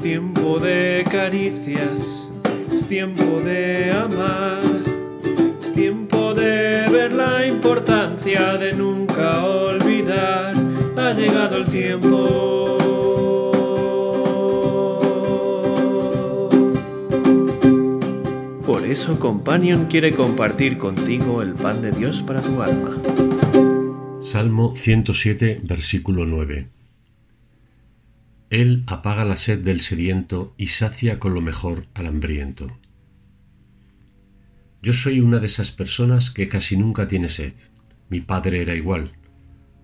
Es tiempo de caricias, es tiempo de amar, es tiempo de ver la importancia de nunca olvidar. Ha llegado el tiempo. Por eso Companion quiere compartir contigo el pan de Dios para tu alma. Salmo 107, versículo 9. Él apaga la sed del sediento y sacia con lo mejor al hambriento. Yo soy una de esas personas que casi nunca tiene sed. Mi padre era igual.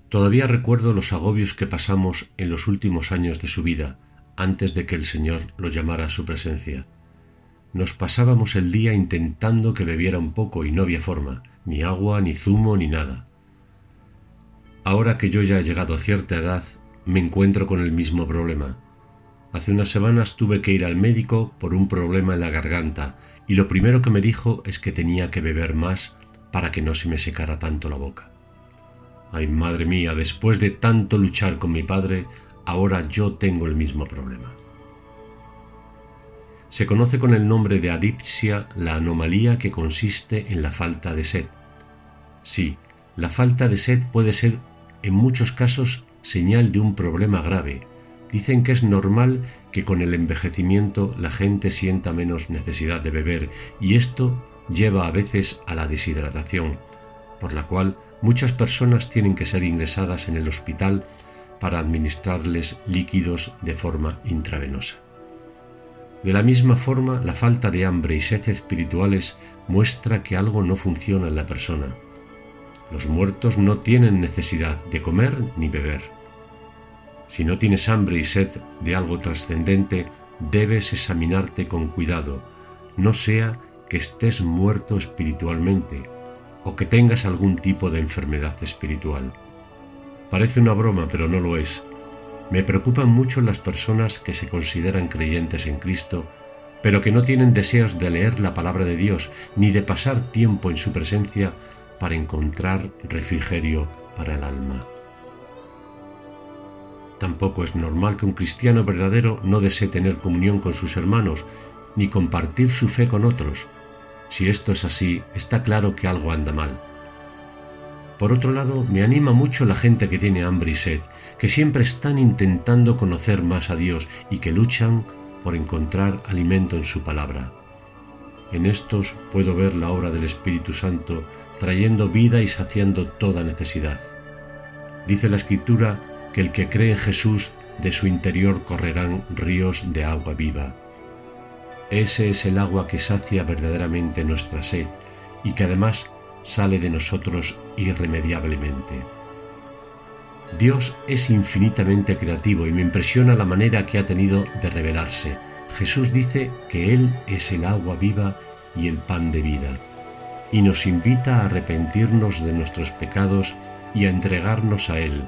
Todavía recuerdo los agobios que pasamos en los últimos años de su vida, antes de que el Señor lo llamara a su presencia. Nos pasábamos el día intentando que bebiera un poco y no había forma, ni agua, ni zumo, ni nada. Ahora que yo ya he llegado a cierta edad, me encuentro con el mismo problema. Hace unas semanas tuve que ir al médico por un problema en la garganta y lo primero que me dijo es que tenía que beber más para que no se me secara tanto la boca. Ay, madre mía, después de tanto luchar con mi padre, ahora yo tengo el mismo problema. Se conoce con el nombre de adipsia la anomalía que consiste en la falta de sed. Sí, la falta de sed puede ser en muchos casos señal de un problema grave. Dicen que es normal que con el envejecimiento la gente sienta menos necesidad de beber y esto lleva a veces a la deshidratación, por la cual muchas personas tienen que ser ingresadas en el hospital para administrarles líquidos de forma intravenosa. De la misma forma, la falta de hambre y sed espirituales muestra que algo no funciona en la persona. Los muertos no tienen necesidad de comer ni beber. Si no tienes hambre y sed de algo trascendente, debes examinarte con cuidado, no sea que estés muerto espiritualmente o que tengas algún tipo de enfermedad espiritual. Parece una broma, pero no lo es. Me preocupan mucho las personas que se consideran creyentes en Cristo, pero que no tienen deseos de leer la palabra de Dios ni de pasar tiempo en su presencia para encontrar refrigerio para el alma. Tampoco es normal que un cristiano verdadero no desee tener comunión con sus hermanos ni compartir su fe con otros. Si esto es así, está claro que algo anda mal. Por otro lado, me anima mucho la gente que tiene hambre y sed, que siempre están intentando conocer más a Dios y que luchan por encontrar alimento en su palabra. En estos puedo ver la obra del Espíritu Santo trayendo vida y saciando toda necesidad. Dice la Escritura que el que cree en Jesús, de su interior correrán ríos de agua viva. Ese es el agua que sacia verdaderamente nuestra sed y que además sale de nosotros irremediablemente. Dios es infinitamente creativo y me impresiona la manera que ha tenido de revelarse. Jesús dice que Él es el agua viva y el pan de vida y nos invita a arrepentirnos de nuestros pecados y a entregarnos a Él.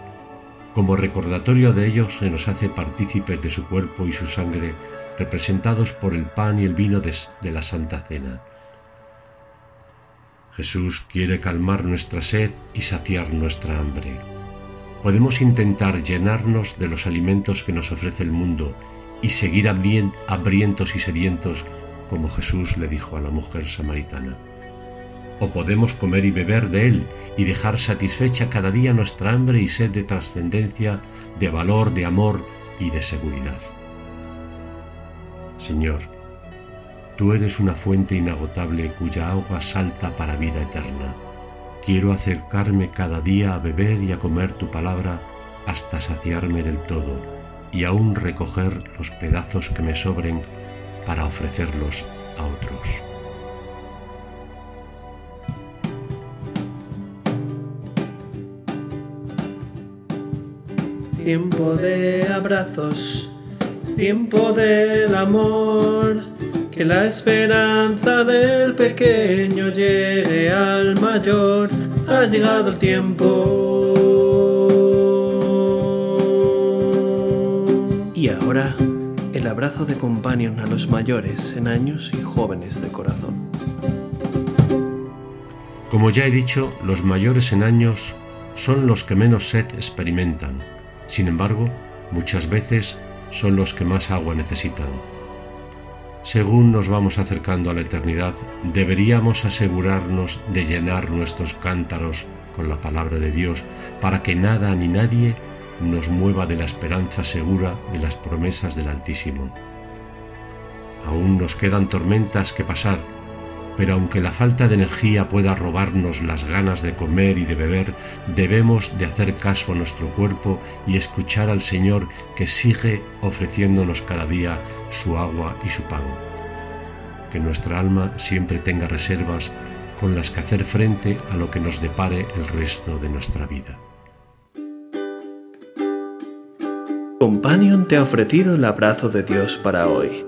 Como recordatorio de ellos se nos hace partícipes de su cuerpo y su sangre, representados por el pan y el vino de, de la Santa Cena. Jesús quiere calmar nuestra sed y saciar nuestra hambre. Podemos intentar llenarnos de los alimentos que nos ofrece el mundo y seguir hambrientos y sedientos como Jesús le dijo a la mujer samaritana o podemos comer y beber de él y dejar satisfecha cada día nuestra hambre y sed de trascendencia, de valor, de amor y de seguridad. Señor, tú eres una fuente inagotable cuya agua salta para vida eterna. Quiero acercarme cada día a beber y a comer tu palabra hasta saciarme del todo y aún recoger los pedazos que me sobren para ofrecerlos a otros. Tiempo de abrazos, tiempo del amor, que la esperanza del pequeño llegue al mayor, ha llegado el tiempo. Y ahora, el abrazo de companion a los mayores en años y jóvenes de corazón. Como ya he dicho, los mayores en años son los que menos sed experimentan sin embargo, muchas veces son los que más agua necesitan. Según nos vamos acercando a la eternidad, deberíamos asegurarnos de llenar nuestros cántaros con la palabra de Dios para que nada ni nadie nos mueva de la esperanza segura de las promesas del Altísimo. Aún nos quedan tormentas que pasar, pero aunque la falta de energía pueda robarnos las ganas de comer y de beber, debemos de hacer caso a nuestro cuerpo y escuchar al Señor que sigue ofreciéndonos cada día su agua y su pan. Que nuestra alma siempre tenga reservas con las que hacer frente a lo que nos depare el resto de nuestra vida. Companion te ha ofrecido el abrazo de Dios para hoy.